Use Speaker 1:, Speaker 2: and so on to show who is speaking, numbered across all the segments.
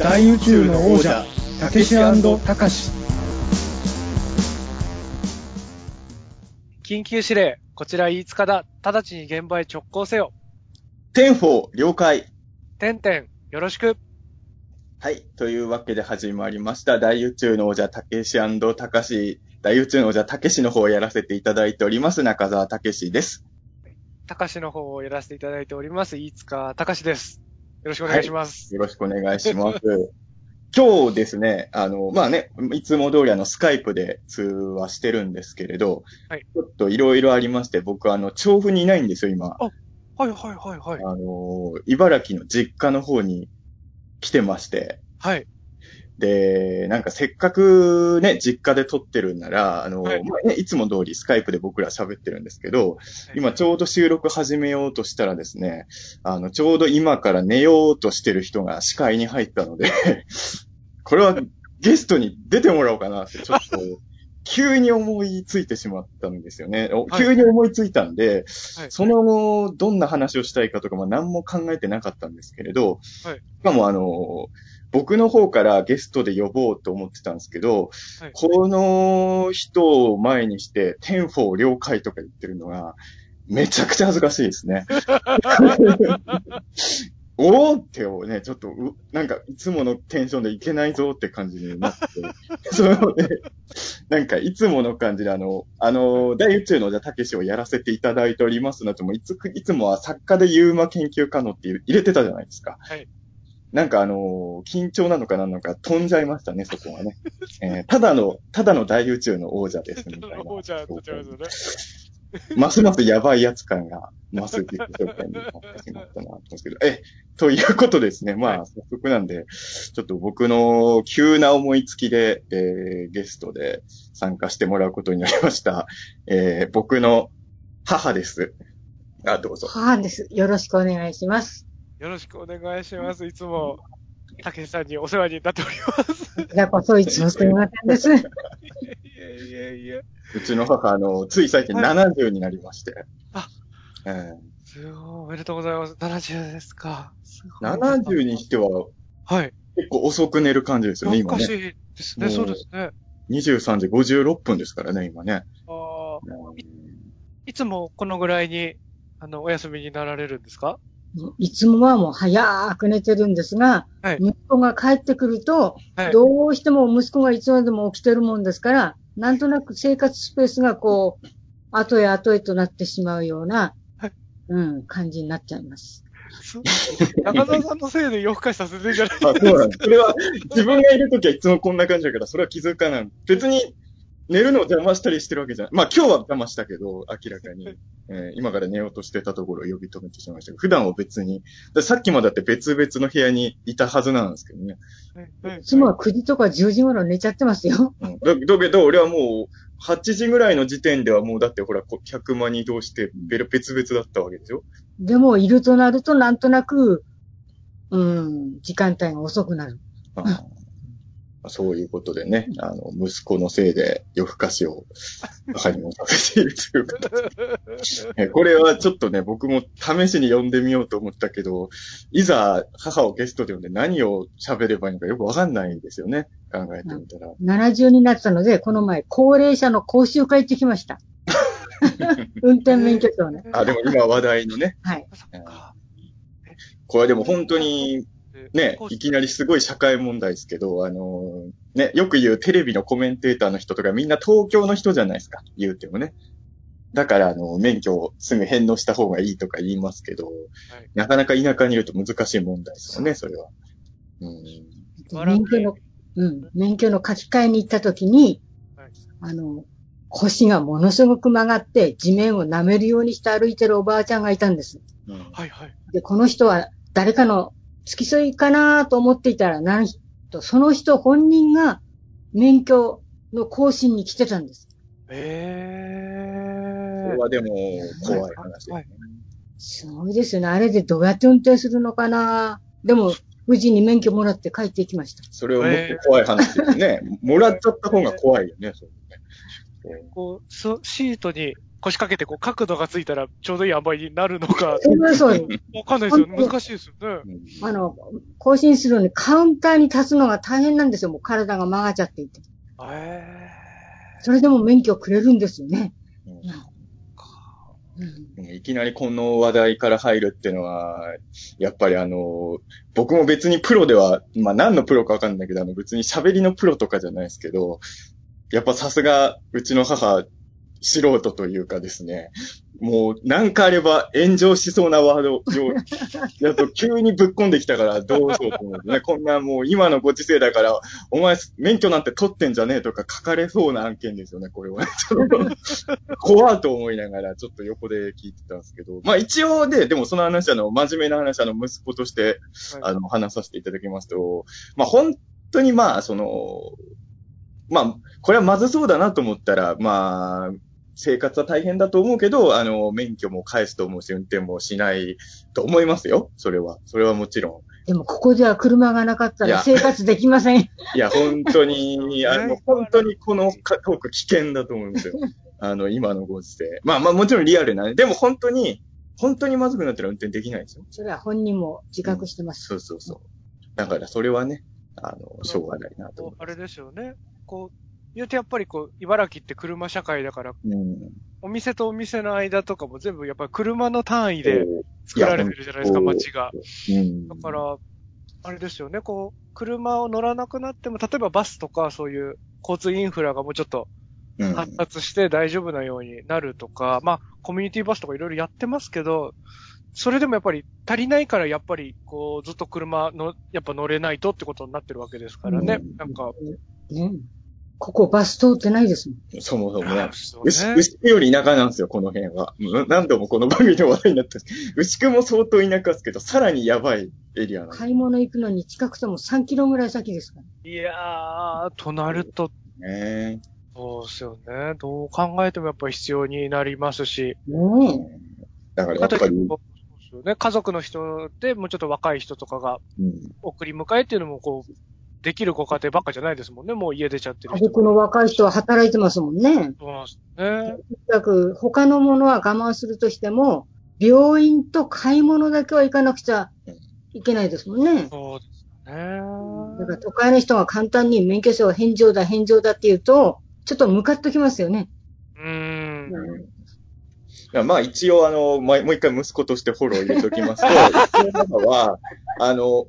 Speaker 1: 大宇宙の王者たけしたかし
Speaker 2: 緊急指令、こちら飯塚だ。直ちに現場へ直行せよ。
Speaker 3: ten-four 了解。
Speaker 2: てんてん、よろしく。
Speaker 3: はい。というわけで始まりました。大宇宙の王者たけしたかし、大宇宙の王者たけしの方をやらせていただいております、中澤たけしです。
Speaker 2: たかしの方をやらせていただいております、飯塚たかしです。よろしくお願いします。
Speaker 3: よろしくお願いします。今日ですね、あの、まあね、いつも通りあの、スカイプで通話してるんですけれど、
Speaker 2: はい
Speaker 3: ちょっといろいろありまして、僕あの、調布にいないんですよ、今。
Speaker 2: はいはいはいはい。
Speaker 3: あの、茨城の実家の方に来てまして、
Speaker 2: はい。
Speaker 3: で、なんかせっかくね、実家で撮ってるんなら、あの、
Speaker 2: はい。
Speaker 3: まあね、いつも通りスカイプで僕ら喋ってるんですけど、今ちょうど収録始めようとしたらですね、あの、ちょうど今から寝ようとしてる人が視界に入ったので、これはゲストに出てもらおうかなって、ちょっと、急に思いついてしまったんですよね。急に思いついたんで、
Speaker 2: はい。
Speaker 3: その後、どんな話をしたいかとか、まあ何も考えてなかったんですけれど、
Speaker 2: はい。
Speaker 3: しかもあの、僕の方からゲストで呼ぼうと思ってたんですけど、
Speaker 2: はい
Speaker 3: この人を前にして、 ten-four 了解とか言ってるのが、めちゃくちゃ恥ずかしいですね。おーってをね、ちょっとう、なんか、いつものテンションでいけないぞって感じになって、そのね、なんか、いつもの感じで、あの、あの、大宇宙のじゃたけしをやらせていただいておりますのとも、いつ、いつもは作家でユーマ研究家のっていう入れてたじゃないですか。
Speaker 2: はい。
Speaker 3: なんかあの、緊張なのかなんなのか飛んじゃいましたね、そこはね。えーただの、ただの大宇宙の王者です、みたいな。
Speaker 2: 王者とちゃいますよね。
Speaker 3: ますますやばいやつ感が増す自己紹介になってしまったなと思うんですけど、え、ということですね。まあ、早速なんで、ちょっと僕の急な思いつきで、えーゲストで参加してもらうことになりました。えー僕の母です。あ、どうぞ。
Speaker 4: 母です。よろしくお願いします。
Speaker 2: よろしくお願いします。いつも、たけしさんにお世話になっております。
Speaker 4: こちらこそいつもすみませんです。
Speaker 2: いやいやいや。
Speaker 3: うちの母、あの、つい最近
Speaker 2: はい
Speaker 3: 70になりまして。
Speaker 2: あ
Speaker 3: えー
Speaker 2: すごい、おめでとうございます。70ですか。すごい
Speaker 3: 70にしては
Speaker 2: はい。
Speaker 3: 結構遅く寝る感じですよね、今ね。
Speaker 2: おかしいですね。そうですね。
Speaker 3: 23時56分ですからね、今ね。
Speaker 2: あー
Speaker 3: うん
Speaker 2: いつもこのぐらいに、あの、お休みになられるんですか？
Speaker 4: いつもはもう早く寝てるんですが、
Speaker 2: はい
Speaker 4: 息子が帰ってくると、
Speaker 2: はい。
Speaker 4: どうしても息子がいつまでも起きてるもんですから、なんとなく生活スペースがこう、後へ後へとなってしまうような、
Speaker 2: はい
Speaker 4: うん、感じになっちゃいます。
Speaker 2: そう中澤さんのせいで夜更かしさせてるんじゃない
Speaker 3: あ、そうなんです。それは、自分がいるときはいつもこんな感じだから、それは気づかない。別に、寝るのを邪魔したりしてるわけじゃない。まあ今日は邪魔したけど、明らかに。えー今から寝ようとしてたところを呼び止めてしまいましたけど、普段は別に。ださっきまでだって別々の部屋にいたはずなんですけどね。
Speaker 2: はいはい
Speaker 4: いつもは9時とか10時頃寝ちゃってますよ。
Speaker 3: うん、だだけど、俺はもう、8時ぐらいの時点ではもうだってほら、客間に移動して、別々だったわけでしょ
Speaker 4: でも、いるとなるとなんとなく、うん、時間帯が遅くなる。
Speaker 3: あーそういうことでね、あの、息子のせいで夜更かしを母にもさせているという形え これはちょっとね、僕も試しに呼んでみようと思ったけど、いざ母をゲストで呼んで何を喋ればいいのかよくわかんないんですよね。考えてみたら。
Speaker 4: 70になったので、この前、高齢者の講習会行ってきました。運転免許証ね。
Speaker 3: あ、でも今話題のね、
Speaker 4: はい。
Speaker 3: これでも本当にねいきなりすごい社会問題ですけど、あのね、よく言うテレビのコメンテーターの人とかみんな東京の人じゃないですか、言うてもね。だから、あの、免許をすぐ返納した方がいいとか言いますけど、なかなか田舎にいると難しい問題ですよね、それは。うん。
Speaker 4: 免許の、うん、免許の書き換えに行った時に、
Speaker 2: はい
Speaker 4: あの、腰がものすごく曲がって地面を舐めるようにして歩いてるおばあちゃんがいたんです。
Speaker 3: うん
Speaker 2: はいはい。
Speaker 4: で、この人は誰かの付き添いかなと思っていたら、なんと、その人本人が免許の更新に来てたんです。
Speaker 2: え
Speaker 3: それはでも、怖い話ですね。
Speaker 2: はい
Speaker 4: すごいですよね。あれでどうやって運転するのかなでも、無事に免許もらって帰っていきました。
Speaker 3: それをもっと怖い話ですね。もらっちゃった方が怖いよね、そうね。
Speaker 2: こう、そシートに腰掛けてこう角度がついたらちょうどいい塩梅になるのか、
Speaker 4: そうそうです。
Speaker 2: わかんないですよね。難しいですよね。
Speaker 3: うん
Speaker 4: あの、更新するのにカウンターに立つのが大変なんですよ。もう体が曲がっちゃっていて。
Speaker 2: え
Speaker 4: それでも免許をくれるんですよね。
Speaker 3: いきなりこの話題から入るっていうのは、やっぱりあの、僕も別にプロでは、まあ何のプロかわかんないけど、あの別に喋りのプロとかじゃないですけど、やっぱさすがうちの母、素人というかですね、もうなんかあれば炎上しそうなワードを、やと急にぶっ込んできたからどうしようと思うね。こんなもう今のご時世だから、お前免許なんて取ってんじゃねえとか書かれそうな案件ですよね、これは。怖いと思いながら、ちょっと横で聞いてたんですけど。まあ一応ね、でもその話、あの、真面目な話、あの、息子として、あの、話させていただきますと、まあ本当にまあ、その、まあ、これはまずそうだなと思ったら、まあ、生活は大変だと思うけど、あの、免許も返すと思うし、運転もしないと思いますよ。それは。それはもちろ
Speaker 4: でもここでは車がなかったら生活できません。
Speaker 3: ん。いや、本当に、あの
Speaker 2: ね、
Speaker 3: 本当にこのトーク危険だと思いますよ。あの、今のご時世。まあまあ、もちろんリアルなね。でも本当に、本当にまずくなったら運転できないですよ。
Speaker 4: それは本人も自覚してます。
Speaker 3: そうそうそう。だから、それはね、あの、しょうがないなと思
Speaker 2: あれですよね。こう、言うとやっぱりこう、茨城って車社会だから、
Speaker 3: う。うん。
Speaker 2: お店とお店の間とかも全部やっぱり車の単位で作られてるじゃないですか、街が。
Speaker 3: うん。
Speaker 2: だから、あれですよね、こう、車を乗らなくなっても、例えばバスとかそういう交通インフラがもうちょっと
Speaker 3: うん、
Speaker 2: 発達して大丈夫なようになるとか、まあ、コミュニティバスとかいろいろやってますけど、それでもやっぱり足りないからやっぱりこうずっと車の、やっぱ乗れないとってことになってるわけですからね。
Speaker 3: うん
Speaker 2: なんか、
Speaker 4: ね。ここバス通ってないですもん。
Speaker 3: そもそもね。牛、
Speaker 2: ね。
Speaker 3: 牛久より田舎なんですよ、この辺は。うん何度もこの番組で話題になってる。牛久も相当田舎ですけど、さらにやばいエリアなんで
Speaker 4: 買い物行くのに近くても3キロぐらい先ですから。
Speaker 2: いやー、となると、
Speaker 3: すね。
Speaker 2: そうですよね。どう考えてもやっぱり必要になりますし、
Speaker 4: ね
Speaker 3: だからやっぱり、
Speaker 2: そうですよね。家族の人でもうちょっと若い人とかが
Speaker 3: うん
Speaker 2: 送り迎えっていうのもこう、できるご家庭ばっかじゃないですもんね。もう家出ちゃって
Speaker 4: え。
Speaker 2: る人
Speaker 4: 家族の若い人は働いてますもんね。
Speaker 2: そうなんですね。
Speaker 4: とにかく他のものは我慢するとしても、病院と買い物だけは行かなくちゃいけないですもんね。
Speaker 2: そうですね。
Speaker 4: だから都会の人が簡単に免許証返上だ返上だって言うと、ちょっとムカっときますよね。
Speaker 2: うーん。
Speaker 3: いやまあ一応あの、まもう一回息子としてフォロー入れときますと、うちの母は、あの、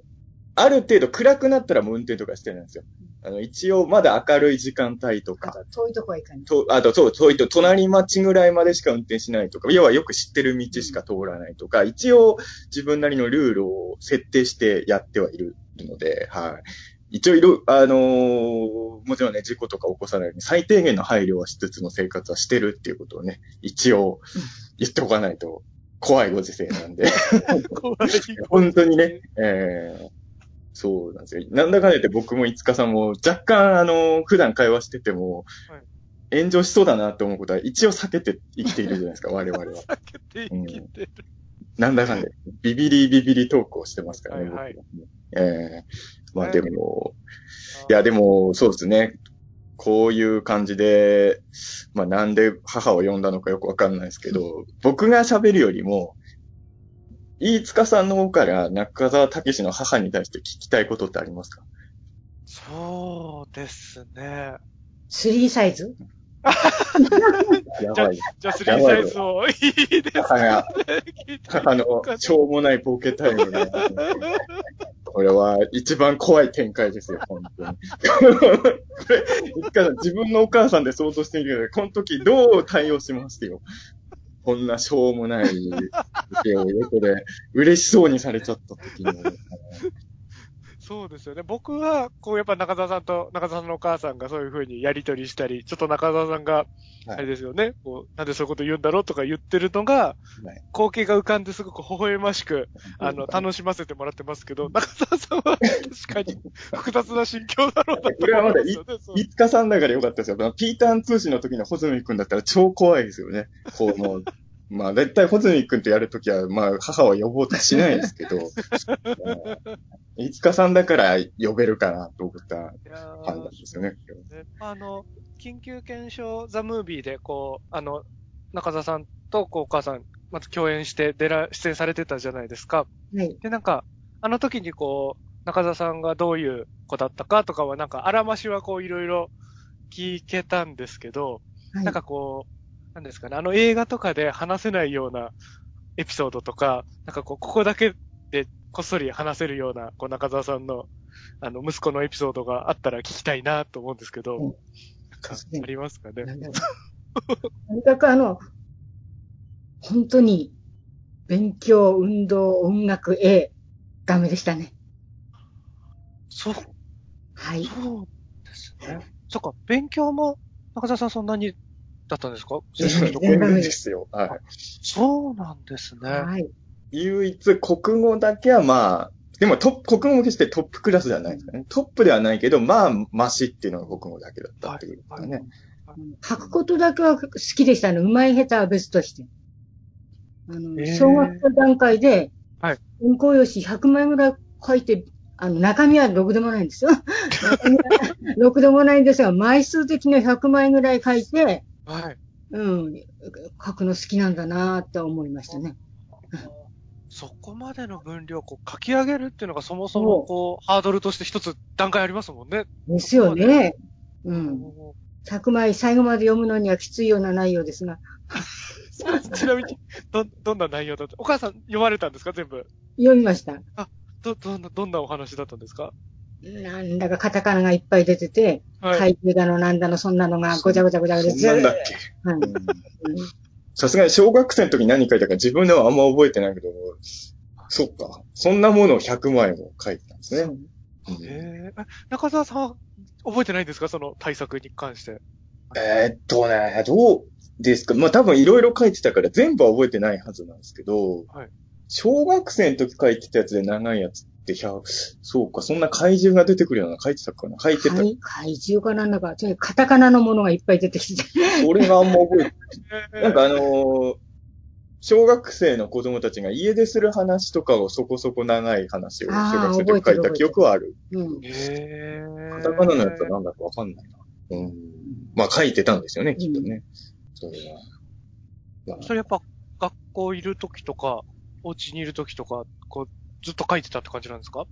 Speaker 3: ある程度暗くなったらもう運転とかしてないんですよ。あの、一応まだ明るい時間帯とか、
Speaker 4: 遠いとこは行かない。
Speaker 3: と、あと、そう、そういった隣町ぐらいまでしか運転しないとか、要はよく知ってる道しか通らないとか、一応自分なりのルールを設定してやってはいるので、はい。一応いろ、あのーもちろんね、事故とか起こさないように最低限の配慮はしつつの生活はしてるっていうことをね、一応言っておかないと怖いご時世なんで。
Speaker 2: 怖い。
Speaker 3: 本当にね、えー、そうなんですよ。なんだかんだ言って僕も五日さんも若干あの、普段会話してても、
Speaker 2: はい
Speaker 3: 炎上しそうだなって思うことは一応避けて生きているじゃないですか、我々は。
Speaker 2: 避けて生きてる。
Speaker 3: なんだかんだ、ビビリビビリトークをしてますからね、
Speaker 2: はいはい
Speaker 3: 僕はえー、まあ
Speaker 2: ね
Speaker 3: でも、いやでも、そうですね。こういう感じで、まあなんで母を呼んだのかよくわかんないですけど、僕が喋るよりも、飯塚さんの方から中澤武史の母に対して聞きたいことってありますか？
Speaker 2: そうですね。
Speaker 4: 3サイズ？
Speaker 3: やばい。
Speaker 2: じゃあ、スリーサイズを、いいですね。
Speaker 3: 母が、
Speaker 2: 聞いて
Speaker 3: 母のしょうもないボケタイムね。これは一番怖い展開ですよ、本当に。これ、一回自分のお母さんで想像してみてください。この時どう対応しますよ。こんなしょうもないボケを横で嬉しそうにされちゃった時に。
Speaker 2: そうですよね。僕は、こう、やっぱ中澤さんと、中澤さんのお母さんがそういう風にやりとりしたり、ちょっと中澤さんが、
Speaker 3: はい
Speaker 2: あれですよね、こう、なんでそういうこと言うんだろうとか言ってるのが、
Speaker 3: はい
Speaker 2: 光景が浮かんですごく微笑ましく、あの、楽しませてもらってますけど、中澤さんは確かに 複雑な心境だろうなと
Speaker 3: これはまだ
Speaker 2: 思いますよね。そう
Speaker 3: 飯塚さんだからよかったですよ。ピーターン通信の時のホズミ君だったら超怖いですよね。こうもう、まあ絶対ホズミ君とやるときは、まあ母は呼ぼうとしないですけど、飯塚さんだから呼べるかなと思った判断ですよね。
Speaker 2: ねあの、緊急検証ザ・ムービーで、こう、あの、中澤さんと、こう、お母さん、まず共演して、出ら、出演されてたじゃないですか。
Speaker 4: はい。
Speaker 2: で、なんか、あの時にこう、中澤さんがどういう子だったかとかは、なんか、あらましはこう、いろいろ聞けたんですけど、
Speaker 4: はい。
Speaker 2: なんかこう、なんですかね、あの映画とかで話せないようなエピソードとか、なんかこう、ここだけでこっそり話せるような、こう、中澤さんの、あの、息子のエピソードがあったら聞きたいなと思うんですけど、
Speaker 4: うん
Speaker 2: なんかありますかね？
Speaker 4: とにかくあの、本当に、勉強、運動、音楽、絵、ダメでしたね。
Speaker 2: そう、
Speaker 4: はい。
Speaker 2: そうですね。そっか、勉強も、中澤さんそんなにだったんですか？
Speaker 4: 全然
Speaker 3: ごめんですよ。はい。
Speaker 2: そうなんですね。
Speaker 4: はい。
Speaker 3: 唯一国語だけはまあ、でもトップ、国語も決してトップクラスではないですかね。トップではないけど、まあ、マシっていうのが国語だけだったっていうことですかね。
Speaker 4: 書くことだけは好きでしたね。うまい。下手は別として。あの、
Speaker 2: へー
Speaker 4: 小学校段階で、
Speaker 2: はい。
Speaker 4: 原稿用紙100枚ぐらい。書い。て、あの、中身はろくでもない。んですよ。ろくでもない。んですが、枚数的には100枚ぐらい。書い。て、
Speaker 2: はい。
Speaker 4: うん、書くの好きなんだなーって思いましたね。
Speaker 2: そこまでの分量をこう書き上げるっていうのがそもそもこう、ハードルとして一つ段階ありますもんね。
Speaker 4: ですよね。うん。100枚最後まで読むのにはきついような内容ですが、
Speaker 2: ちなみに、ど、どんな内容だった？お母さん読まれたんですか？全部。
Speaker 4: 読みました。
Speaker 2: ど、どんな、どんなお話だったんですか？
Speaker 4: なんだかカタカナがいっぱい出てて、
Speaker 2: はい。
Speaker 4: 怪獣だのなんだのそんなのがごちゃごちゃごちゃごちゃ
Speaker 3: そんなんだっけ？
Speaker 4: はい。
Speaker 3: うんさすがに小学生の時何書いたか自分ではあんま覚えてないけど、そっか。そんなものを100枚も書いてたんですね。う。ん。
Speaker 2: え中澤さんは覚えてないんですか？その対策に関して。
Speaker 3: えーっとね、どうですか？まあ多分いろいろ書いてたから全部は覚えてないはずなんですけど、
Speaker 2: はい。
Speaker 3: 小学生の時書いてたやつで長いやつって、100そうか、そんな怪獣が出てくるようなの書いてたかな？書いてた。
Speaker 4: 怪怪獣かなんだか、とにかくカタカナのものがいっぱい出てきて。
Speaker 3: 俺があんま覚えて、なんかあのー小学生の子供たちが家出する話とかをそこそこ長い話を小学生の時書いた記憶はある。
Speaker 4: うん。
Speaker 2: えー、
Speaker 3: カタカナのやつはなんだかわかんないな。うん。まあ書いてたんですよね、きっとね。それは。まあ
Speaker 2: それやっぱ学校いるときとか、お家にいるときとか、こう、ずっと書いてたって感じなんですか？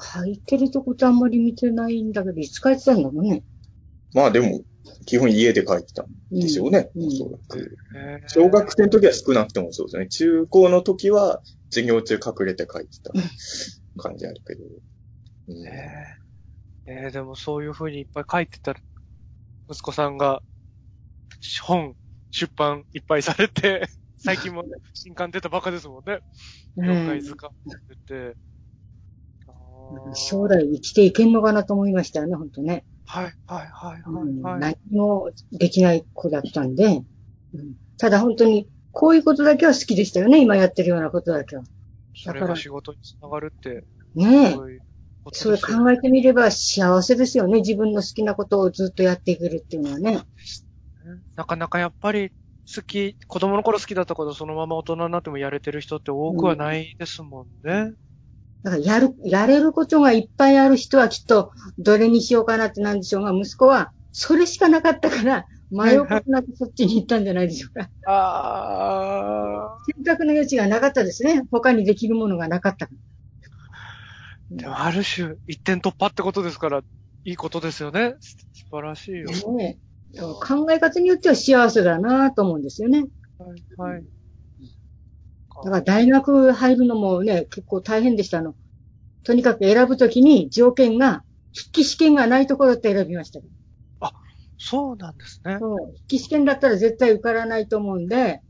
Speaker 4: 書いてるとことあんまり見てないんだけど、いつ書いてたんだろうね。
Speaker 3: まあでも、基本家で書いてたんでしょうね、
Speaker 4: うん
Speaker 3: おそらく。
Speaker 2: えー
Speaker 3: 小学生の時は少なくともそうですね。中高の時は授業中隠れて書いてた感じあるけど。うん
Speaker 2: えー、えーでもそういう風にいっぱい書いてた息子さんが、本、出版いっぱいされて、最近もね新刊出たばっかですもんね。
Speaker 4: うん
Speaker 2: 妖怪図鑑出て。あー
Speaker 4: 将来生きていけんのかなと思いましたよね、ほんとね。
Speaker 2: はい、はい、はい、
Speaker 4: うん
Speaker 2: はい、はい。
Speaker 4: 何もできない子だったんで、うんただ本当に、こういうことだけは好きでしたよね、今やってるようなことだけは。
Speaker 2: それが仕事につながるって、
Speaker 4: ねえ。
Speaker 2: そ
Speaker 4: れ考えてみれば幸せですよね。自分の好きなことをずっとやっていけるっていうのはね。
Speaker 2: なかなかやっぱり好き、子供の頃好きだったことそのまま大人になってもやれてる人って多くはないですもんね。
Speaker 4: だからやる、やれることがいっぱいある人はきっとどれにしようかなってなんでしょうが、息子はそれしかなかったから、迷うことなくそっちに行ったんじゃないでしょうか。
Speaker 2: あ
Speaker 4: 選択の余地がなかったですね。他にできるものがなかったか
Speaker 2: ー。でもある種、一点突破ってことですから、いいことですよね。素晴らしいよ。
Speaker 4: ら。ね考え方によっては幸せだなと思うんですよね。
Speaker 2: はい。はい。
Speaker 4: だから大学入るのもね、結構大変でしたの。とにかく選ぶときに条件が、筆記試験がないところって選びました。
Speaker 2: そうなんですね。
Speaker 4: そう。筆記試験だったら絶対受からないと思うんで、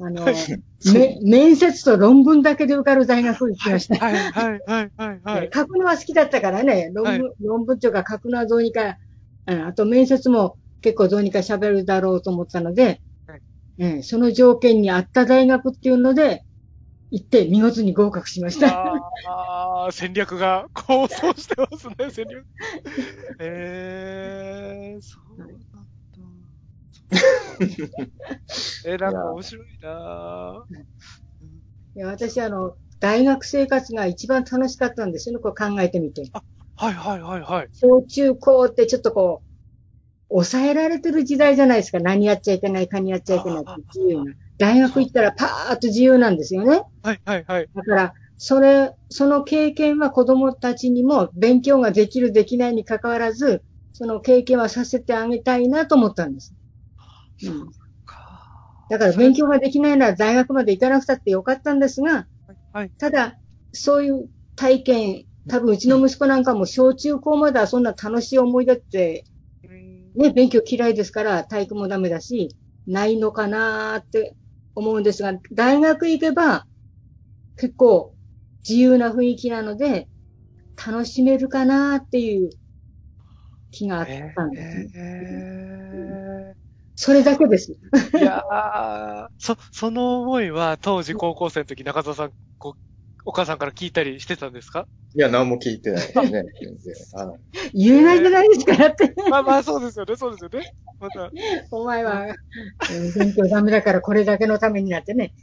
Speaker 4: あの、面接と論文だけで受かる大学に行きました。
Speaker 2: はい、はい、はい、はい、はい。
Speaker 4: 書くのは好きだったからね、論文、
Speaker 2: は
Speaker 4: 論文というか書くのはどうにか、うん、あと面接も結構どうにか喋るだろうと思ったので、
Speaker 2: はい
Speaker 4: うん、その条件に合った大学っていうので、行って見事に合格しました。
Speaker 2: ああ、戦略が構想してますね、戦略。えー、そうなんだ。えー、なんか面白いなぁ。
Speaker 4: いや私、あの、大学生活が一番楽しかったんですよね、こう考えてみて。
Speaker 2: はいはいはいはい。
Speaker 4: 小中高ってちょっとこ抑えられてる時代じゃないですか。何やっちゃいけない、何やっちゃいけないって自由な。大学行ったらパーッと自由なんですよね。
Speaker 2: はい、はい、はい。
Speaker 4: だから、それ、その経験は子供たちにも勉強ができるできないに関わらず、その経験はさせてあげたいなと思ったんです。うん。
Speaker 2: か
Speaker 4: だから勉強ができないなら大学まで行かなくたってよかったんですが、
Speaker 2: はい。
Speaker 4: ただ、そういう体験、多分うちの息子なんかも小中高まではそんな楽しい思い出って、
Speaker 2: うん
Speaker 4: ね、勉強嫌いですから体育もダメだし、ないのかなーって思うんですが、大学行けば結構自由な雰囲気なので、楽しめるかなーっていう気があったんですね。
Speaker 2: え
Speaker 4: それだけです。
Speaker 2: ー、いやー、そ、その思いは当時高校生の時中澤さん、こう、お母さんから聞いたりしてたんですか？
Speaker 3: いや、何も聞いてないですね。
Speaker 4: 言えないじゃないですか、だって。
Speaker 2: まあまあそうですよね、そうですよね。また、
Speaker 4: お前は、うん勉強ダメだからこれだけのためになってね。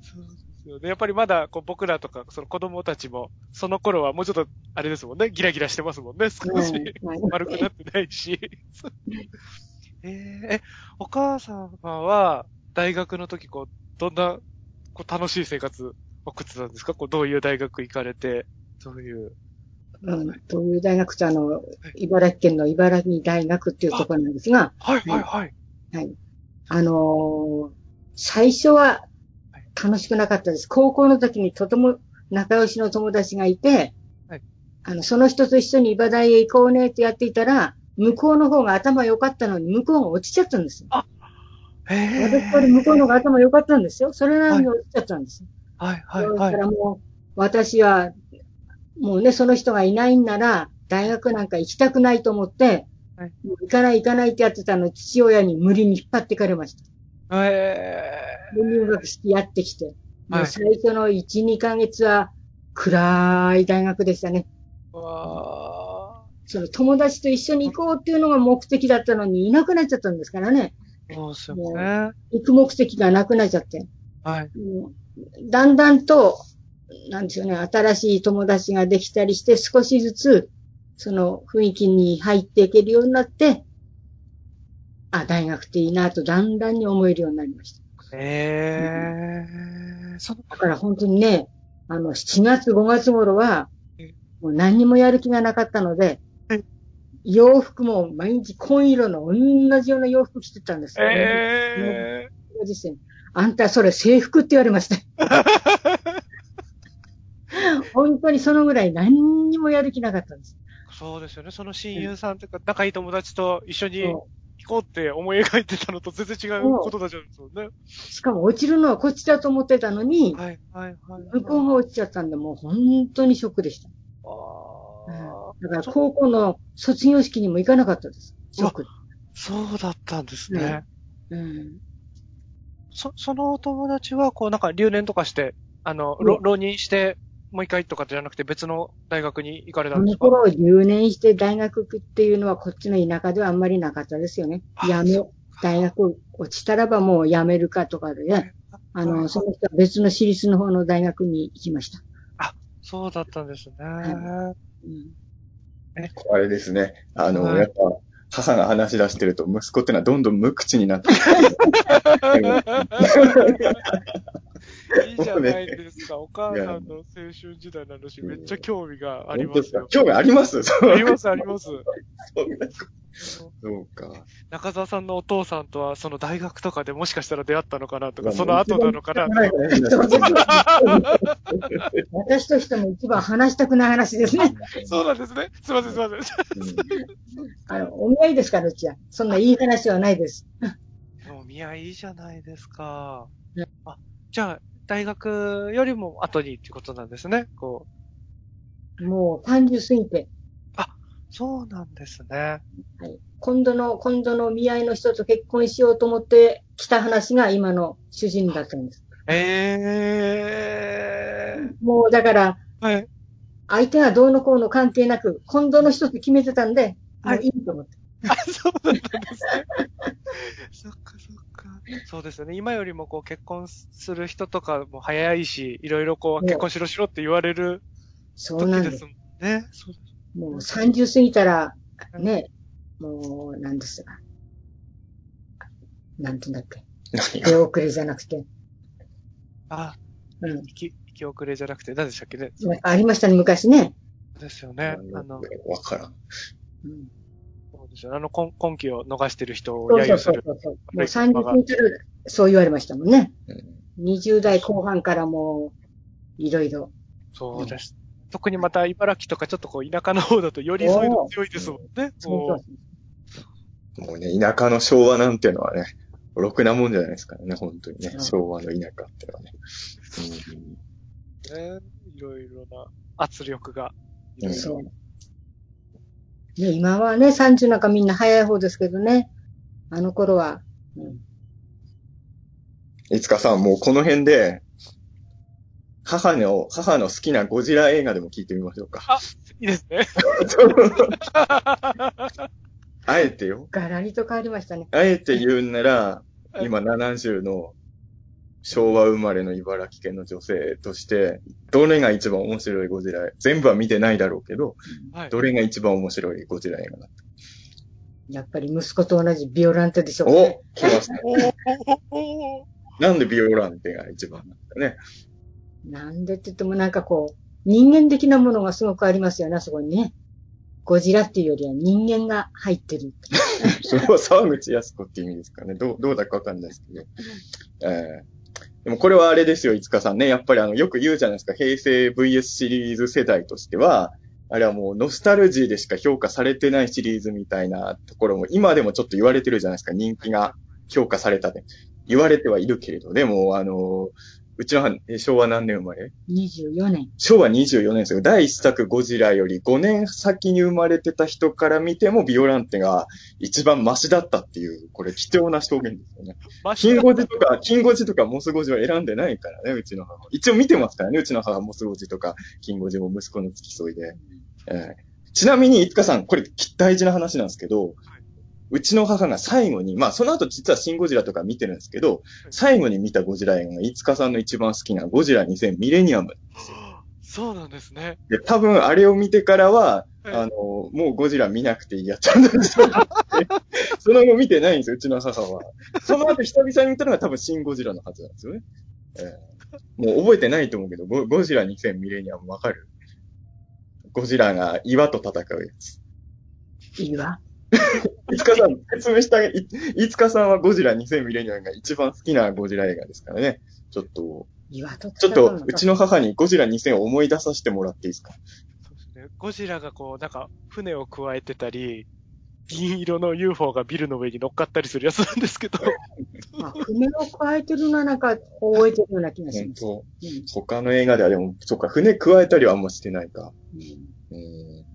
Speaker 2: そうですよね。やっぱりまだこう僕らとか、その子供たちも、その頃はもうちょっと、あれですもんね、ギラギラしてますもんね、少し。
Speaker 4: うん
Speaker 2: 丸くなってないし。えーえ、お母様は、大学の時、こう、どんな、こう、楽しい生活送ってたんですか？こう、どういう大学行かれて、どういう？
Speaker 4: うん、という大学ってあの、茨城県の茨城大学っていうところなんですが、
Speaker 2: はい、はい、はい。
Speaker 4: はい。あのー最初は楽しくなかったです。高校の時にとても仲良しの友達がいて、
Speaker 2: はい
Speaker 4: あの、その人と一緒に茨大へ行こうねってやっていたら、向こうの方が頭良かったのに、向こうが落ちちゃったんですよ。
Speaker 2: え
Speaker 4: 私より向こうの方が頭良かったんですよ。それなのに落ちちゃったんですよ。
Speaker 2: はい、はい、
Speaker 4: だ
Speaker 2: はい。
Speaker 4: からもう、私は、もうね、その人がいないんなら、大学なんか行きたくないと思って、
Speaker 2: はい
Speaker 4: 行かない行かないってやってたのを父親に無理に引っ張ってかれました。
Speaker 2: え
Speaker 4: で入学式やってきて。も
Speaker 2: はい
Speaker 4: う最初の1、2ヶ月は暗い大学でしたね。
Speaker 2: ー、わ
Speaker 4: その友達と一緒に行こうっていうのが目的だったのにいなくなっちゃったんですからね。
Speaker 2: ー、そうですよね。
Speaker 4: 行く目的がなくなっちゃって。
Speaker 2: はい。
Speaker 4: うんだんだんと、なんですよね、新しい友達ができたりして、少しずつ、その雰囲気に入っていけるようになって、あ、大学っていいなと、だんだんに思えるようになりました。
Speaker 2: えー、その、
Speaker 4: だから本当にね、あの、7月、5月頃は
Speaker 2: うん、
Speaker 4: もう何にもやる気がなかったので
Speaker 2: うん、
Speaker 4: 洋服も毎日紺色の同じような洋服着てたんですよ。
Speaker 2: え
Speaker 4: ご時世にあんたそれ制服って言われました。本当にそのぐらい何にもやる気なかったんです。
Speaker 2: ー、そうですよね。その親友さんとか、仲いい友達と一緒に行
Speaker 4: そ
Speaker 2: こうって思い描いてたのと全然違うことたちなんですよね。
Speaker 4: うしかも落ちるのはこっちだと思ってたのに、
Speaker 2: はい、はい、はい。
Speaker 4: 向こうが落ちちゃったんで、もう本当にショックでした。だから高校の卒業式にも行かなかったです。ショックで。
Speaker 2: そうだったんですね。
Speaker 4: うん。
Speaker 2: そ、そのお友達は、こう、なんか留年とかして、あの、
Speaker 4: うん
Speaker 2: ろ浪人して、もう一回とかじゃなくて別の大学に行かれた
Speaker 4: あ
Speaker 2: んですか？
Speaker 4: の頃留年して大学行くっていうのはこっちの田舎ではあんまりなかったですよね。
Speaker 2: あ
Speaker 4: やめ大学落ちたらばもう辞めるかとかでね。あの、その人は別の私立の方の大学に行きました。
Speaker 2: そうだったんですね。
Speaker 4: うん
Speaker 3: あれですね。あの、
Speaker 2: はい
Speaker 3: やっぱ、母が話し出してると、息子ってのはどんどん無口になってく
Speaker 2: いいじゃないですか。お母さんの青春時代の話、めっちゃ興味があり
Speaker 3: る。
Speaker 2: ますよ。
Speaker 3: 興味あります？
Speaker 2: あります、あります。
Speaker 3: そうか。
Speaker 2: 中澤さんのお父さんとは、その大学とかでもしかしたら出会ったのかなとか、その後なのかな
Speaker 4: 私としても一番話したくない話ですね。
Speaker 2: そうなんですね。すいません、すいません。
Speaker 4: あの、お見合いですから、うちは。そんないい話はないです。
Speaker 2: でも、見合いいいじゃないですか
Speaker 4: ね。
Speaker 2: あ、じゃあ、大学よりも後にってことなんですね。こう。
Speaker 4: もう30過ぎて、
Speaker 2: そうなんですね。
Speaker 4: はい、今度の、今度の見合いの人と結婚しようと思って来た話が今の主人だったんです。
Speaker 2: ええ
Speaker 4: もうだから、
Speaker 2: ー。はい。
Speaker 4: 相手がどうのこうの関係なく、今度の人って決めてたんで、
Speaker 2: はい
Speaker 4: いいと思って。
Speaker 2: あ、そうだったんですね。そっかそっか。そうですよね。今よりもこう結婚する人とかも早いし、いろいろこう
Speaker 4: ね
Speaker 2: 結婚しろしろって言われる時です。もんね。そうです
Speaker 4: もう30過ぎたら、ね、もう、なんですが。なんて言うんだっけ。
Speaker 3: 何
Speaker 4: 出
Speaker 3: が
Speaker 4: 遅れじゃなくて。
Speaker 2: あ、
Speaker 4: うん。
Speaker 2: 生き、遅れじゃなくて、何でしたっけね？
Speaker 4: ありましたね、昔ね。
Speaker 2: ですよね。あの、
Speaker 3: わからん。
Speaker 4: うん。
Speaker 2: そうですよ。あの、今今期を逃してる人を
Speaker 4: そうそう
Speaker 2: 揶揄する。
Speaker 4: そうそう。もう30分からそう言われましたもんね。
Speaker 3: うん
Speaker 4: 20代後半からもう、いろいろ。
Speaker 2: そうです。特にまた茨城とかちょっとこう田舎の方だとよりそういうの強いですもんね。
Speaker 4: そう
Speaker 2: も
Speaker 4: そう
Speaker 3: もうね、田舎の昭和なんていうのはね、ろくなもんじゃないですからね、本当にね
Speaker 4: う。ん
Speaker 3: 昭和の田舎っていうのはね。
Speaker 2: うね、いろいろな圧力が。
Speaker 3: うん
Speaker 4: そう。ね、今はね、30なんかみんな早い方ですけどね。あの頃は、うん、
Speaker 3: いつかさん、もうこの辺で、母の、母の好きなゴジラ映画でも聞いてみましょうか。
Speaker 2: いいですね。
Speaker 3: あえてよ。
Speaker 4: ガラリと変わりましたね。
Speaker 3: あえて言うんなら、
Speaker 2: はい
Speaker 3: 今70の昭和生まれの茨城県の女性として、どれが一番面白いゴジラ全部は見てないだろうけど、
Speaker 2: はい。
Speaker 3: どれが一番面白いゴジラ映画だ
Speaker 4: やっぱり息子と同じビオランテでしょう
Speaker 3: お
Speaker 4: ね。
Speaker 3: 来ました。なんでビオランテが一番なんだね。
Speaker 4: なんでって言ってもなんかこう、人間的なものがすごくありますよね、そこにね。ゴジラっていうよりは人間が入ってる。
Speaker 3: それは沢口靖子っていう意味ですかね。どう、どうだかわかんないですけど。えーでもこれはあれですよ、いつかさんね。やっぱりあの、よく言うじゃないですか。平成 VS シリーズ世代としては、あれはもうノスタルジーでしか評価されてないシリーズみたいなところも、今でもちょっと言われてるじゃないですか。人気が評価されたって。言われてはいるけれど、でも、あの、うちの母、え昭和何年生まれ
Speaker 4: ？24年。
Speaker 3: 昭和24年ですよ。第一作ゴジラより5年先に生まれてた人から見ても、ビオランテが一番マシだったっていう、これ貴重な証言ですよね。
Speaker 2: マ
Speaker 3: キンゴジとか、キンゴジとかモスゴジは選んでないからね、うちの母。一応見てますからね、うちの母モスゴジとか、キンゴジも息子の付き添いで。えーちなみに、いつかさん、これ大事な話なんですけど、うちの母が最後に、まあその後実はシンゴジラとか見てるんですけど、最後に見たゴジラ映画が、いつかさんの一番好きなゴジラ2000ミレニアム。
Speaker 2: そうなんですね。
Speaker 3: で、多分あれを見てからは、
Speaker 2: はい
Speaker 3: あの、もうゴジラ見なくていいやったんですよ。その後見てないんですよ、うちの母は。その後久々に見たのが多分シンゴジラのはずなんですよね。えーもう覚えてないと思うけど、ゴゴジラ2000ミレニアムわかる？ゴジラが岩と戦うやつ。
Speaker 4: い い
Speaker 3: つかさん、説明してあげ、いいつかさんはゴジラ2000ミレニアムが一番好きなゴジラ映画ですからね。ちょっと、ちょっと、うちの母にゴジラ2000を思い出させてもらっていいですか？
Speaker 2: そうですね。ゴジラがこう、なんか、船を加えてたり、銀色の UFO がビルの上に乗っかったりするやつなんですけど、
Speaker 4: まあ、船を加えてるのはなんか覚えてるような気がします。
Speaker 3: 本当
Speaker 4: うん
Speaker 3: 他の映画ではでも、そっか、船加えたりはあんましてないか。
Speaker 4: うん
Speaker 3: うん。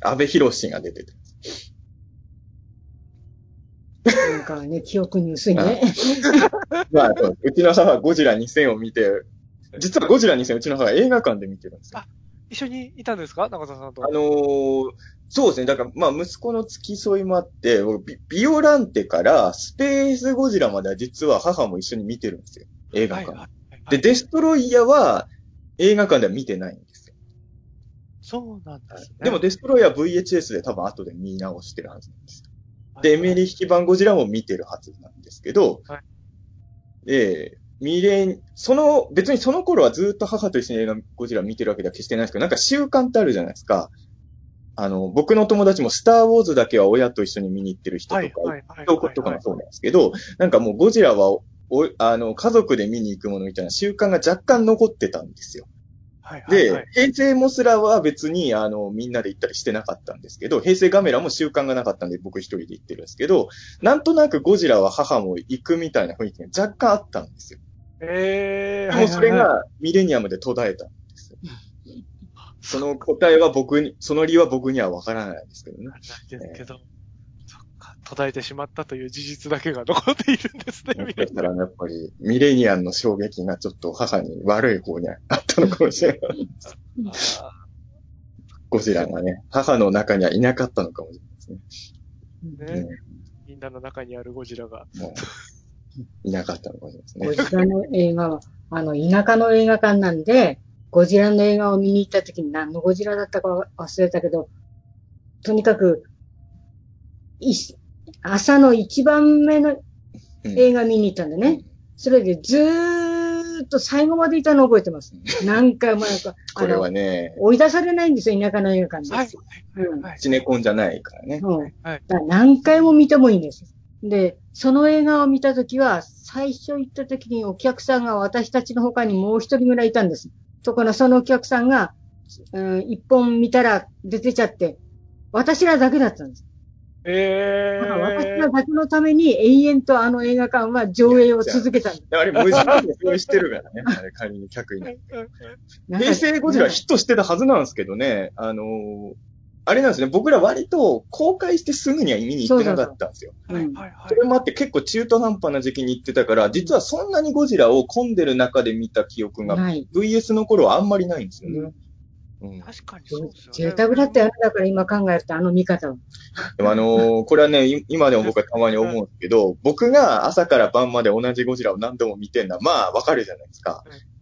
Speaker 3: 安倍博士が出てて。
Speaker 4: なんかね、記憶に薄いね。
Speaker 3: まあ、そううちの母はゴジラ2000を見て、実はゴジラ2000うちの母は映画館で見てるんですよ。
Speaker 2: 一緒にいたんですか？中田さんと。
Speaker 3: あのーそうですね。だから、まあ、息子の付き添いもあって、ビビオランテからスペースゴジラまでは実は母も一緒に見てるんですよ。映画館。
Speaker 2: はいはいはい
Speaker 3: で、デストロイヤーは映画館では見てないんですよ。
Speaker 2: そうなんですね。
Speaker 3: でもデストロイヤー VHS で多分後で見直してるはずなんですよ。で、エメリ引き版ゴジラも見てるはずなんですけど、
Speaker 2: はい
Speaker 3: で、ミレン、その、別にその頃はずっと母と一緒に映画ゴジラ見てるわけでは決してないですけど、なんか習慣ってあるじゃないですか。あの、僕の友達もスターウォーズだけは親と一緒に見に行ってる人とか、とかもそうなんですけど、なんかもうゴジラはお、おあの、家族で見に行くものみたいな習慣が若干残ってたんですよ。
Speaker 2: はいはい
Speaker 3: で、
Speaker 2: はい
Speaker 3: 平成モスラは別に、あの、みんなで行ったりしてなかったんですけど、平成ガメラも習慣がなかったんで僕一人で行ってるんですけど、なんとなくゴジラは母も行くみたいな雰囲気が若干あったんですよ。
Speaker 2: ええー。
Speaker 3: でもそれがミレニアムで途絶えたんですよ。その答えは僕に、その理由は僕にはわからないですけどね。
Speaker 2: ないですけど、そっか、途絶えてしまったという事実だけが残っているんですね、み
Speaker 3: たらやっぱりミレニアムの衝撃がちょっと母に悪い方にあったのかもしれない。
Speaker 2: あ
Speaker 3: ゴジラがね、母の中にはいなかったのかもしれないですね。
Speaker 2: ーね、みんなの中にあるゴジラが。
Speaker 3: もう、いなかったのかもしれないですね
Speaker 4: ゴ。ジラの映画は、あの、田舎の映画館なんで、ゴジラの映画を見に行った時に何のゴジラだったか忘れたけど、とにかく、い朝の一番目の
Speaker 3: うん
Speaker 4: 映画見に行ったんでね。それでずーっと最後までいたの覚えてます。何回もなんか、あ
Speaker 3: これは
Speaker 4: の、
Speaker 3: ね、
Speaker 4: 追い出されないんですよ、田舎の映画館で。
Speaker 2: はい。
Speaker 4: うん
Speaker 2: はい。
Speaker 3: シネコンじゃないからね。
Speaker 4: うん。
Speaker 2: はい
Speaker 4: だから何回も見てもいいんです。で、その映画を見たときは、最初行ったときにお客さんが私たちの他にもう一人ぐらいいたんです。ところがそのお客さんが、うん、一本見たら出てちゃって、私らだけだったんです。
Speaker 2: え
Speaker 4: だから私
Speaker 2: ー
Speaker 4: ら。だけのために永遠とあの映画館は上映を続けたんです。
Speaker 3: あれ、無人でそういうしてるからね。あれ、仮に客いない。
Speaker 4: なんか
Speaker 3: 平成ゴジラヒットしてたはずなんですけどね、あのーあれなんですね、僕ら割と公開してすぐには見に行ってなかったんですよ。
Speaker 4: うん
Speaker 2: はいはい
Speaker 3: それもあって結構中途半端な時期に行ってたから、実はそんなにゴジラを混んでる中で見た記憶が。VS の頃はあんまりないんですよね。うん
Speaker 2: 確かにそうですよね。
Speaker 4: 贅沢だったよね。だから今考えるとあの見方は。
Speaker 3: でもあのーこれはね、い今でも僕はたまに思うんですけど、僕が朝から晩まで同じゴジラを何度も見てんのは、まあわかるじゃないですか
Speaker 2: はい。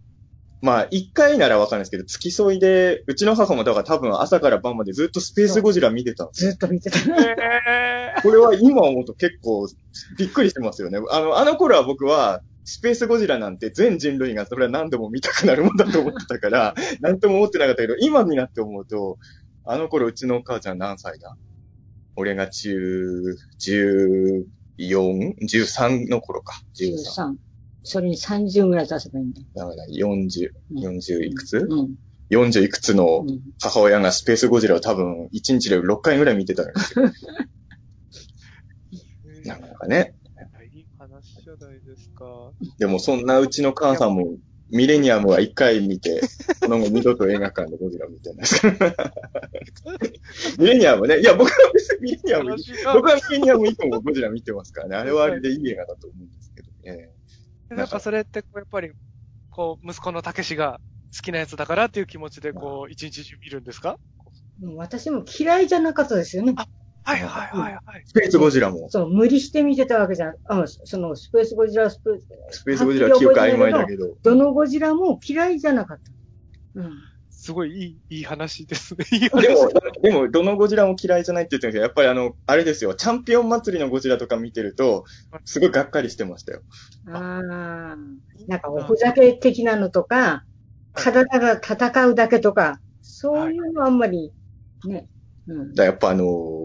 Speaker 3: まあ、一回ならわかるんですけど、付き添いで、うちの母もだから多分朝から晩までずっとスペースゴジラ見てたんですよ。
Speaker 4: ずっと見てた。
Speaker 2: え
Speaker 3: これは今思うと結構びっくりしてますよね。あの、あの頃は僕は、スペースゴジラなんて全人類がそれは何度も見たくなるもんだと思ってたから、何とも思ってなかったけど、今になって思うと、あの頃うちのお母ちゃん何歳だ？俺が中、14、13の頃か。13。
Speaker 4: 13。それに30ぐらい足せばいいんだよ。
Speaker 3: だから40、
Speaker 4: うん
Speaker 3: 40いくつ、
Speaker 4: うん。
Speaker 3: ?40 いくつの
Speaker 4: うん
Speaker 3: 母親がスペースゴジラを多分1日で6回ぐらい見てたんですよ。
Speaker 2: ー。
Speaker 3: なかなかね。
Speaker 2: 話じゃないですか。
Speaker 3: でもそんなうちの母さんも、ミレニアムは一回見て、その後二度と映画館でゴジラ見てないですから。ミレニアムね。いや、僕は別にミレニアム、僕はミレニアム以降もゴジラ見てますからね。あれはあれでいい映画だと思うんですけどね。
Speaker 2: なんかそれって、やっぱり、こう、息子のたけしが好きなやつだからっていう気持ちで、こう、一日中見るんですか？
Speaker 4: うん私も嫌いじゃなかったですよね。
Speaker 2: はいはいはいはい。
Speaker 3: スペースゴジラも。
Speaker 4: そう、無理して見てたわけじゃん。あその、スペースゴジラ、スペース、
Speaker 3: スペースゴジラは記憶曖昧だけど。
Speaker 4: どのゴジラも嫌いじゃなかった。うん。
Speaker 2: すごいいい、いい話ですね。いい話
Speaker 3: でも、でも、どのゴジラも嫌いじゃないって言ってるけど、やっぱりあの、あれですよ、チャンピオン祭りのゴジラとか見てると、すごいがっかりしてましたよ。
Speaker 4: ああ、なんかおふざけ的なのとか、体が戦うだけとか、そういうのあんまり、ね。うん。
Speaker 3: だやっぱあのー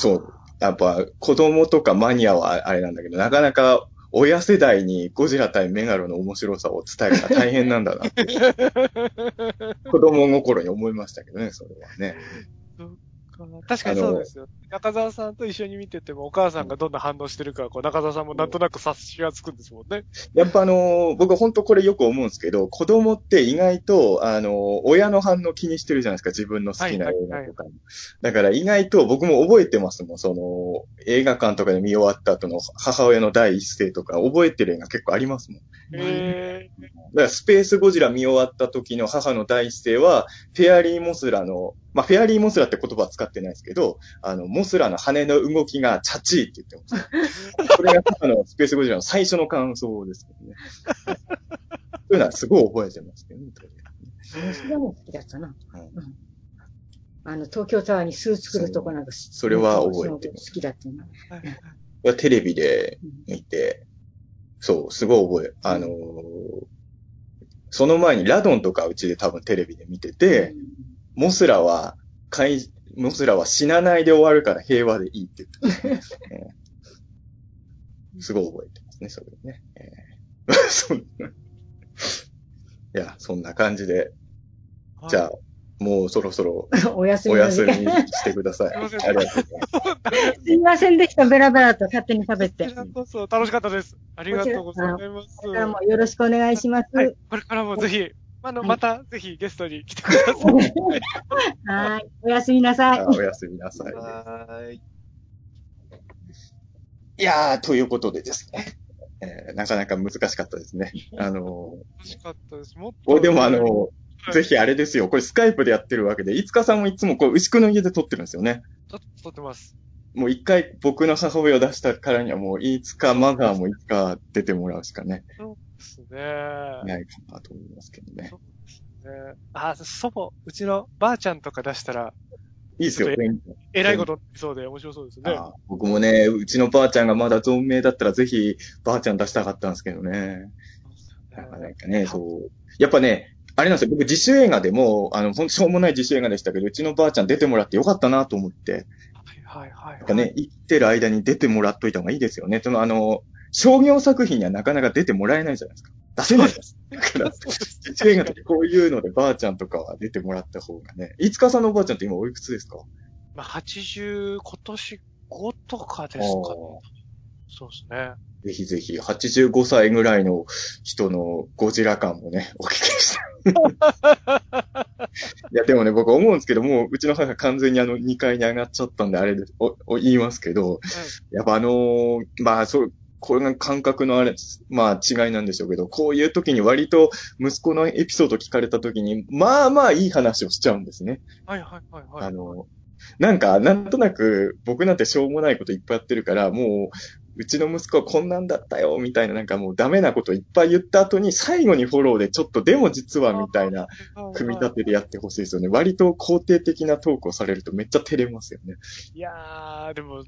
Speaker 3: そう、やっぱ子供とかマニアはあれなんだけど、なかなか親世代にゴジラ対メガロの面白さを伝えるのは大変なんだなって、子供心に思いましたけどね、それはね。
Speaker 2: 確かにそうですよ。中澤さんと一緒に見てても、お母さんがどんな反応してるか、こう、中澤さんもなんとなく察しがつくんですもんね。
Speaker 3: やっぱあのー僕本当これよく思うんですけど、子供って意外と、あのー親の反応気にしてるじゃないですか、自分の好きな映画とかに。だから意外と僕も覚えてますもん、その、映画館とかで見終わった後の母親の第一声とか覚えてる映画結構ありますもん。
Speaker 2: え
Speaker 3: だからスペースゴジラ見終わった時の母の第一声は、フェアリーモスラの、まあ、フェアリーモスラって言葉は使ってないですけど、あの、モスラの羽の動きがチャチーって言ってました。これが母のスペースゴジラの最初の感想ですけどね。は いそういうのはすごい覚えてますけどね。とりあえず
Speaker 4: それも好きだったな。
Speaker 3: はい
Speaker 4: うんあの、東京タワーに巣作るとこなんか、
Speaker 3: それは覚えてる
Speaker 4: 好きだったな。
Speaker 2: ー
Speaker 3: はテレビで見て、そう、すごい覚え、あのーその前にラドンとかうちで多分テレビで見てて、モスラは、怪モスラは死なないで終わるから平和でいいって言って えーすごい覚えてますね、それね。えー そんないや、そんな感じで、じゃあ、もうそろそろ
Speaker 4: お休み
Speaker 3: お休み
Speaker 4: 間。
Speaker 3: してください。あ
Speaker 2: すいません
Speaker 3: りがとうございます。
Speaker 4: すいませんでした。ベラベラと勝手に食べて。
Speaker 2: こちらこそ楽しかったです。ありがとうございます。
Speaker 4: これからもよろしくお願いします。
Speaker 2: はい。これからもぜひ、あの、
Speaker 4: はい
Speaker 2: また、ぜひゲストに来てください。
Speaker 4: はい。おやすみなさい
Speaker 3: あ。おやすみなさい。
Speaker 2: はーい。
Speaker 3: いやー、ということでですね。えーなかなか難しかったですね。あの
Speaker 2: 楽しかったです。もっと。
Speaker 3: でもあの
Speaker 2: はい
Speaker 3: ぜひあれですよ。これスカイプでやってるわけで、いつかさんもいつもこう、牛久の家で撮ってるんですよね。
Speaker 2: ちょっと撮ってます。
Speaker 3: もう一回僕の母親を出したからにはもう、いつかマザーもいつか出てもらうしかね、
Speaker 2: そうですね。
Speaker 3: ないかなと思いますけどね
Speaker 2: そ。うですね。あ、祖母、うちのばあちゃんとか出したら、
Speaker 3: いいっすよ、
Speaker 2: えらいことそうで面白そうですね。
Speaker 3: あ僕もね、うちのばあちゃんがまだ存命だったらぜひばあちゃん出したかったんですけどね。なかなかね、そう。やっぱね、あれなんですよ、僕自主映画でも、あの、ほんとしょうもない自主映画でしたけど、うちのばあちゃん出てもらってよかったなと思って、
Speaker 2: はいはいはい。
Speaker 3: なんかね、生きてる間に出てもらっといた方がいいですよね。そのあの、商業作品にはなかなか出てもらえないじゃないですか。出せないです。だから、自主映画とかこういうのでばあちゃんとかは出てもらった方がね。いつかさんのおばあちゃんって今おいくつですか？
Speaker 2: まあ、80、今年5とかですかね。そうですね。
Speaker 3: ぜひぜひ、85歳ぐらいの人のゴジラ感もね、お聞きしたい。いや、でもね、僕思うんですけど、もう、うちの母完全にあの、2階に上がっちゃったんで、あれで、お、お言いますけど、やっぱあのーまあ、そう、これが感覚のあれ、まあ違いなんでしょうけど、こういう時に割と息子のエピソード聞かれた時に、まあまあいい話をしちゃうんですね。
Speaker 2: はいはいはいはい。
Speaker 3: あの、なんか、なんとなく、僕なんてしょうもないこといっぱいやってるから、もう、うちの息子はこんなんだったよ、みたいな、なんかもうダメなこといっぱい言った後に、最後にフォローでちょっと、でも実は、みたいな、組み立てでやってほしいですよね。割と肯定的なトークをされるとめっちゃ照れますよね。
Speaker 2: いやー、でも、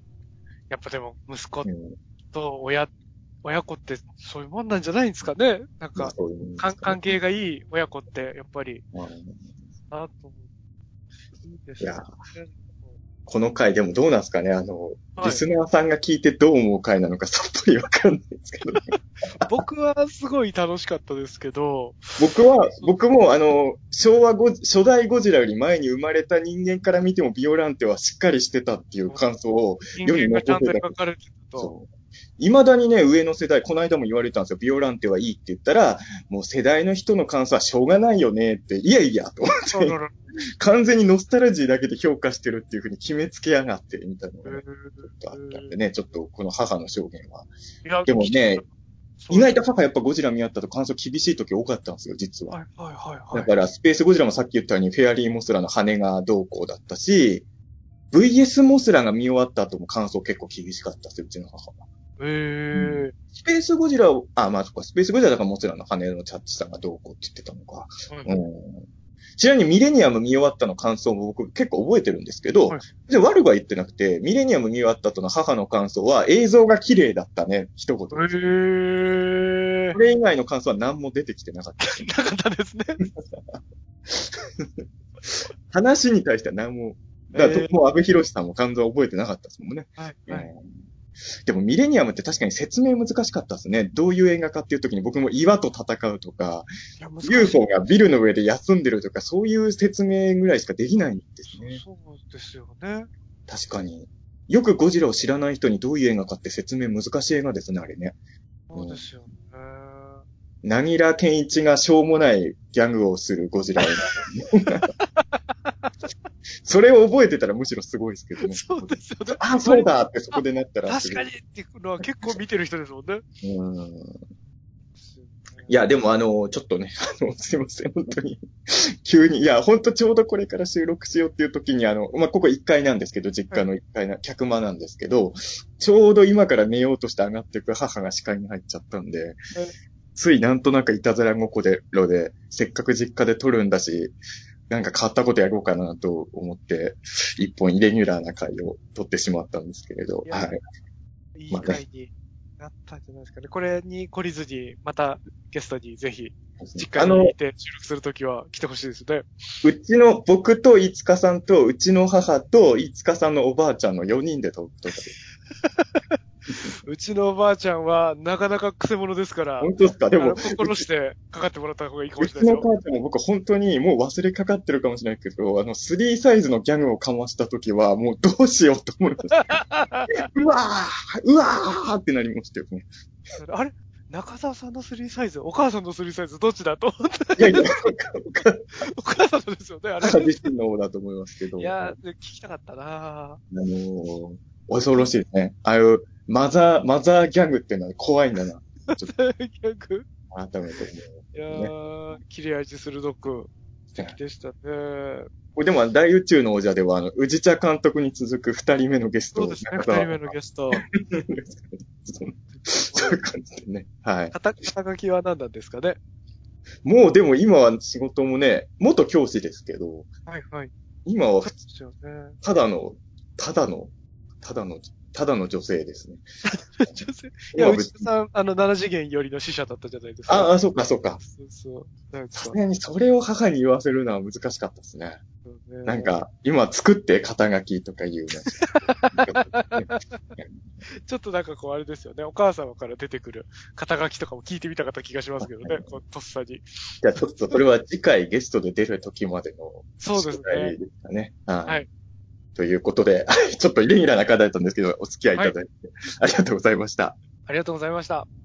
Speaker 2: やっぱでも、息子
Speaker 3: うん。
Speaker 2: と親、親子ってそういうもんなんじゃないんですかね？なんか、関係がいい親子って、やっぱり、と思う。いいですね。
Speaker 3: この回でもどうなんですかね？あの、
Speaker 2: はい。
Speaker 3: リスナーさんが聞いてどう思う回なのかさっぱりわかんないですけど、
Speaker 2: 僕はすごい楽しかったですけど、
Speaker 3: 僕は、僕もあの、昭和ゴジ、初代ゴジラより前に生まれた人間から見てもビオランテはしっかりしてたっていう感想を、
Speaker 2: 人間がちゃんと描かれてると。
Speaker 3: 未だにね、上の世代、この間も言われたんですよ。ビオランテはいいって言ったら、もう世代の人の感想はしょうがないよねって、いやいや、と思って完全にノスタルジーだけで評価してるっていうふうに決めつけやがって、みたいなのがねちょっとあったんでね、ちょっとこの母の証言は。でもね、意外と母やっぱゴジラ見合ったと感想厳しい時多かったんですよ、実は。
Speaker 2: はいはいはいはい。
Speaker 3: だから、スペースゴジラもさっき言ったように、フェアリーモスラの羽がどうこうだったし、VS モスラが見終わった後も感想結構厳しかったですよ、うちの母は。
Speaker 2: ええ
Speaker 3: スペースゴジラを、あ、まあそっか、スペースゴジラだからモスラの羽のチャッチさんがどうこうって言ってたのか。
Speaker 2: ー。
Speaker 3: うん。ちなみにミレニアム見終わったの感想も僕結構覚えてるんですけど、
Speaker 2: はい
Speaker 3: で悪くは言ってなくて、ミレニアム見終わった後の母の感想は映像が綺麗だったね、一言。
Speaker 2: ええ
Speaker 3: これ以外の感想は何も出てきてなかった。
Speaker 2: なかったですね。
Speaker 3: 話に対しては何も、だから、
Speaker 2: えー
Speaker 3: もう安部寛さんも感想は覚えてなかったですもんね。
Speaker 2: はいはい。
Speaker 3: うんでもミレニアムって確かに説明難しかったですね。どういう映画かっていう時に僕も岩と戦うとか、UFO がビルの上で休んでるとか、そういう説明ぐらいしかできないんですね。
Speaker 2: そうですよね。
Speaker 3: 確かに。よくゴジラを知らない人にどういう映画かって説明難しい映画ですね、あれね。
Speaker 2: そうですよね。
Speaker 3: なぎら健一がしょうもないギャグをするゴジラ映画。それを覚えてたらむしろすごいですけどね。
Speaker 2: そうですよね。
Speaker 3: あ、そうだってそこでなったら。
Speaker 2: 確かにっていうのは結構見てる人ですもんね。
Speaker 3: うん。いや、でもあの、ちょっとね、あの、すいません、本当に。急に、いや、本当ちょうどこれから収録しようっていう時に、あの、まあ、ここ1階なんですけど、実家の1階な、客間なんですけど、ちょうど今から寝ようとして上がっていく母が視界に入っちゃったんで、ついなんとなくいたずら心で、せっかく実家で撮るんだし、なんか変わったことやろうかなと思って、一本イレギュラーな回を撮ってしまったんですけれど、
Speaker 2: いや
Speaker 3: はい。
Speaker 2: いい回になったんじゃないですかね。これに懲りずに、またゲストにぜひ、実家にい、て収録するときは来てほしいですね。
Speaker 3: うちの、僕と飯塚さんと、うちの母と飯塚さんのおばあちゃんの4人で撮った。
Speaker 2: うちのおばあちゃんは、なかなか癖者ですから、
Speaker 3: 本当ですか？でも
Speaker 2: 心してかかってもらった方がいいかも
Speaker 3: うち
Speaker 2: しれないですよ。
Speaker 3: の母ちゃんも僕本当にもう忘れかかってるかもしれないけど、あの、3サイズのギャグをかました時は、もうどうしようと思いました。うわーうわーってなりましたよね。
Speaker 2: あれ？中澤さんの3サイズ、お母さんの3サイズ、どっちだと思って、
Speaker 3: いやいや、
Speaker 2: お母さんのですよね、あれ。
Speaker 3: 母自身の方だと思いますけど。
Speaker 2: いやー、聞きたかったな
Speaker 3: あのー、恐ろしいですね。ああいう、マザー、マザーギャグっていうのは怖いんだな。ちょっと
Speaker 2: ぁ。逆
Speaker 3: 改めて。
Speaker 2: いやー、切れ味鋭く、素敵でしたね。
Speaker 3: これでも、大宇宙の王者では、あの、宇治茶監督に続く二人目のゲスト
Speaker 2: そうですね、二人目のゲスト。
Speaker 3: そういう感じでね。はい。
Speaker 2: 肩、肩書きは何なんですかね
Speaker 3: もうでも今は仕事もね、元教師ですけど、
Speaker 2: はいはい。
Speaker 3: 今は。ただの、ただの、ただの、ただの女性ですね。
Speaker 2: 女性？いや、内田さん、あの、7次元よりの死者だったじゃないですか。
Speaker 3: ああ、そっかそっか。
Speaker 2: そうそう。
Speaker 3: さすがにそれを母に言わせるのは難しかったですね。なんか、今作って肩書きとか言うの。
Speaker 2: ちょっとなんかこうあれですよね。お母様から出てくる肩書きとかも聞いてみたかった気がしますけどね。こうとっさに。
Speaker 3: じゃあちょっとそれは次回ゲストで出る時までの
Speaker 2: そうですね
Speaker 3: い
Speaker 2: はい
Speaker 3: ということで、ちょっとイレギュラーな課題だったんですけど、お付き合いいただいて、ありがとうございました。
Speaker 2: ありがとうございました。